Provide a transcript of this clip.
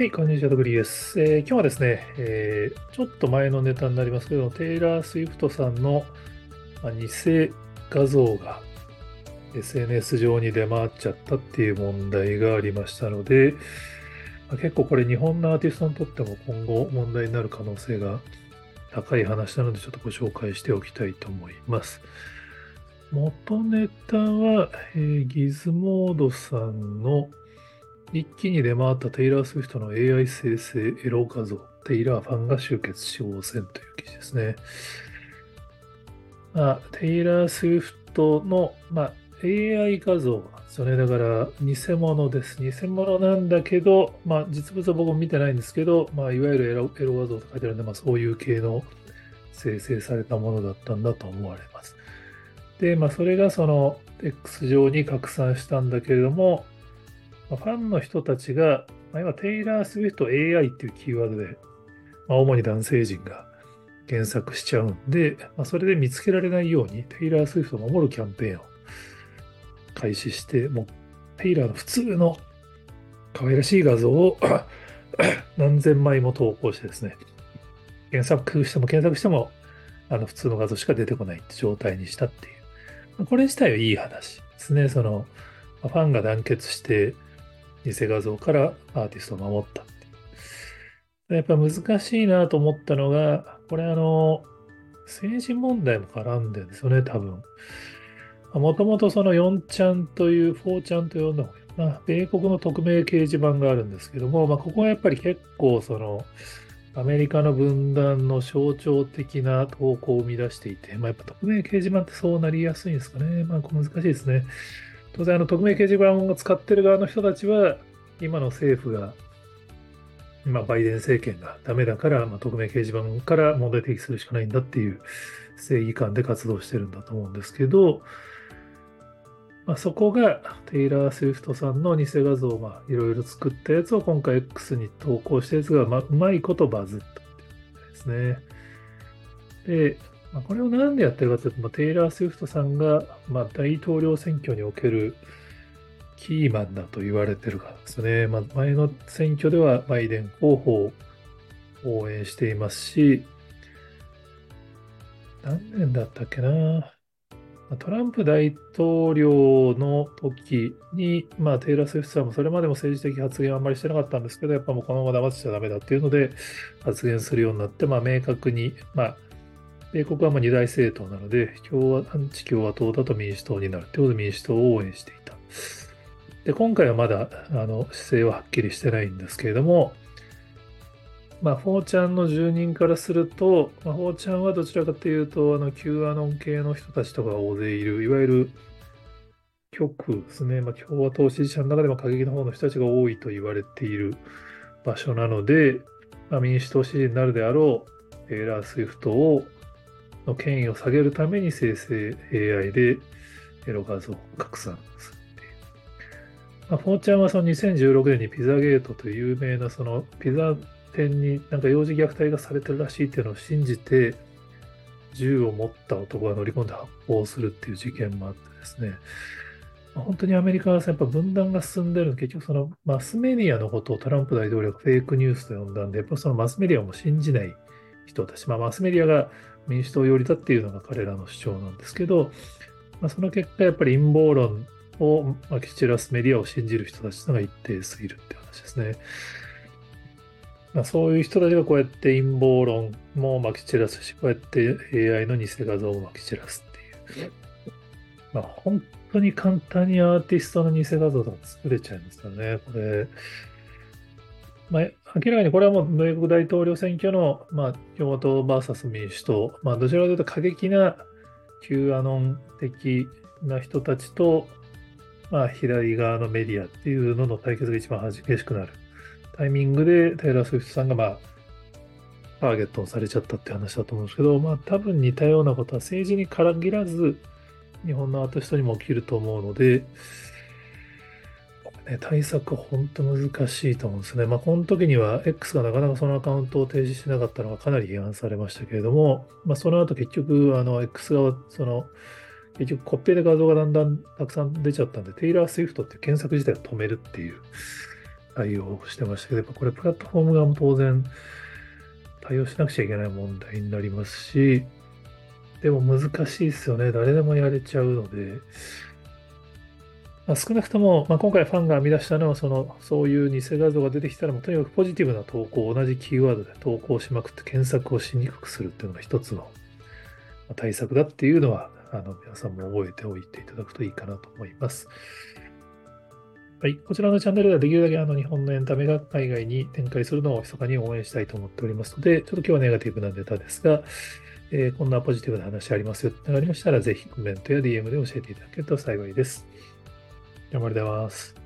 はい、こんにちは、ドグリーです、えー、今日はですね、えー、ちょっと前のネタになりますけど、テイラー・スウィフトさんの、まあ、偽画像が SNS 上に出回っちゃったっていう問題がありましたので、まあ、結構これ日本のアーティストにとっても今後問題になる可能性が高い話なのでちょっとご紹介しておきたいと思います。元ネタは、えー、ギズモードさんの一気に出回ったテイラー・スウィフトの AI 生成エロ画像、テイラーファンが集結し応戦という記事ですね。まあ、テイラー・スウィフトの、まあ、AI 画像なんですよね。だから偽物です。偽物なんだけど、まあ、実物は僕も見てないんですけど、まあ、いわゆるエロエロ画像と書いてあるんで、まあ、そういう系の生成されたものだったんだと思われます。で、まあ、それがその X 上に拡散したんだけれども、ファンの人たちが、ま、今、テイラー・スウィフト AI っていうキーワードで、ま、主に男性陣が検索しちゃうんで、ま、それで見つけられないように、テイラー・スウィフトを守るキャンペーンを開始して、もう、テイラーの普通の可愛らしい画像を 何千枚も投稿してですね、検索しても検索しても、あの普通の画像しか出てこないって状態にしたっていう。これ自体はいい話ですね。その、ファンが団結して、偽画像からアーティストを守ったっ。やっぱ難しいなと思ったのが、これあの、政治問題も絡んでるんですよね、多分。もともとその4ちゃんという、4ちゃんと呼んだ方がいいな、米国の匿名掲示板があるんですけども、まあ、ここはやっぱり結構その、アメリカの分断の象徴的な投稿を生み出していて、まあ、やっぱ匿名掲示板ってそうなりやすいんですかね。まあ、難しいですね。当然、あの、匿名掲示板を使ってる側の人たちは、今の政府が、まあ、バイデン政権がダメだから、まあ、匿名掲示板から問題提起するしかないんだっていう正義感で活動してるんだと思うんですけど、まあ、そこがテイラー・スウィフトさんの偽画像をいろいろ作ったやつを今回 X に投稿したやつが、まあ、うまいことバズったっていうですね。で、まあ、これをなんでやってるかというと、まあ、テイラー・スウィフトさんが、まあ、大統領選挙におけるキーマンだと言われてるからですね。まあ、前の選挙ではバイデン候補を応援していますし、何年だったっけな。トランプ大統領の時に、まあ、テイラー・スウィフトさんもそれまでも政治的発言はあんまりしてなかったんですけど、やっぱもうこのまま黙ってちゃダメだっていうので発言するようになって、まあ、明確に、まあ、米国はもう二大政党なので、共和、アンチ共和党だと民主党になるということで民主党を応援していた。で、今回はまだ、あの、姿勢ははっきりしてないんですけれども、まあ、4chan の住人からすると、まあ、4chan はどちらかというと、あの、Q アノン系の人たちとか大勢いる、いわゆる極右ですね、まあ、共和党支持者の中でも過激な方の人たちが多いと言われている場所なので、まあ、民主党支持になるであろうエーラー・スウィフトをの権威を下げるために生成 AI でエロ画像を拡散するっていう。まあ、フォーちゃんはその2016年にピザゲートという有名なそのピザ店になんか幼児虐待がされてるらしいっていうのを信じて銃を持った男が乗り込んで発砲するっていう事件もあってですね、本当にアメリカはやっぱ分断が進んでる結局そのマスメディアのことをトランプ大統領がフェイクニュースと呼んだんで、やっぱそのマスメディアも信じない人たち、まあ、マスメディアが民主党寄りだっていうのが彼らの主張なんですけど、まあ、その結果、やっぱり陰謀論をまき散らすメディアを信じる人たちのが一定数いるって話ですね。まあ、そういう人たちがこうやって陰謀論もまき散らすし、こうやって AI の偽画像をまき散らすっていう。まあ、本当に簡単にアーティストの偽画像とか作れちゃいますからね。これ、まあ、明らかにこれはもう米国大統領選挙の、まあ、共和党 VS 民主党、まあ、どちらかというと過激な Q アノン的な人たちと、まあ、左側のメディアっていうのの対決が一番激しくなる。タイミングでテイラー・スウィフトさんが、まあ、ターゲットをされちゃったって話だと思うんですけど、まあ、多分似たようなことは政治に限らず、日本のアーティストにも起きると思うので、ね、対策本当難しいと思うんですね。まあ、この時には X がなかなかそのアカウントを停止してなかったのがかなり批判されましたけれども、まあ、その後結局、あの、X 側、その、結局コピペで画像がだんだんたくさん出ちゃったんで、テイラー・スウィフトっていう検索自体を止めるっていう対応をしてましたけど、やっぱこれプラットフォーム側も当然対応しなくちゃいけない問題になりますし、でも難しいですよね。誰でもやれちゃうので、まあ、少なくとも、まあ、今回ファンが編み出したのはその、そういう偽画像が出てきたら、もうとにかくポジティブな投稿を同じキーワードで投稿しまくって検索をしにくくするっていうのが一つの対策だっていうのは、あの皆さんも覚えておいていただくといいかなと思います。はい、こちらのチャンネルではできるだけあの日本のエンタメが海外に展開するのを密かに応援したいと思っておりますので、ちょっと今日はネガティブなネタですが、えー、こんなポジティブな話ありますよってのがありましたら、ぜひコメントや DM で教えていただけると幸いです。頑張ります。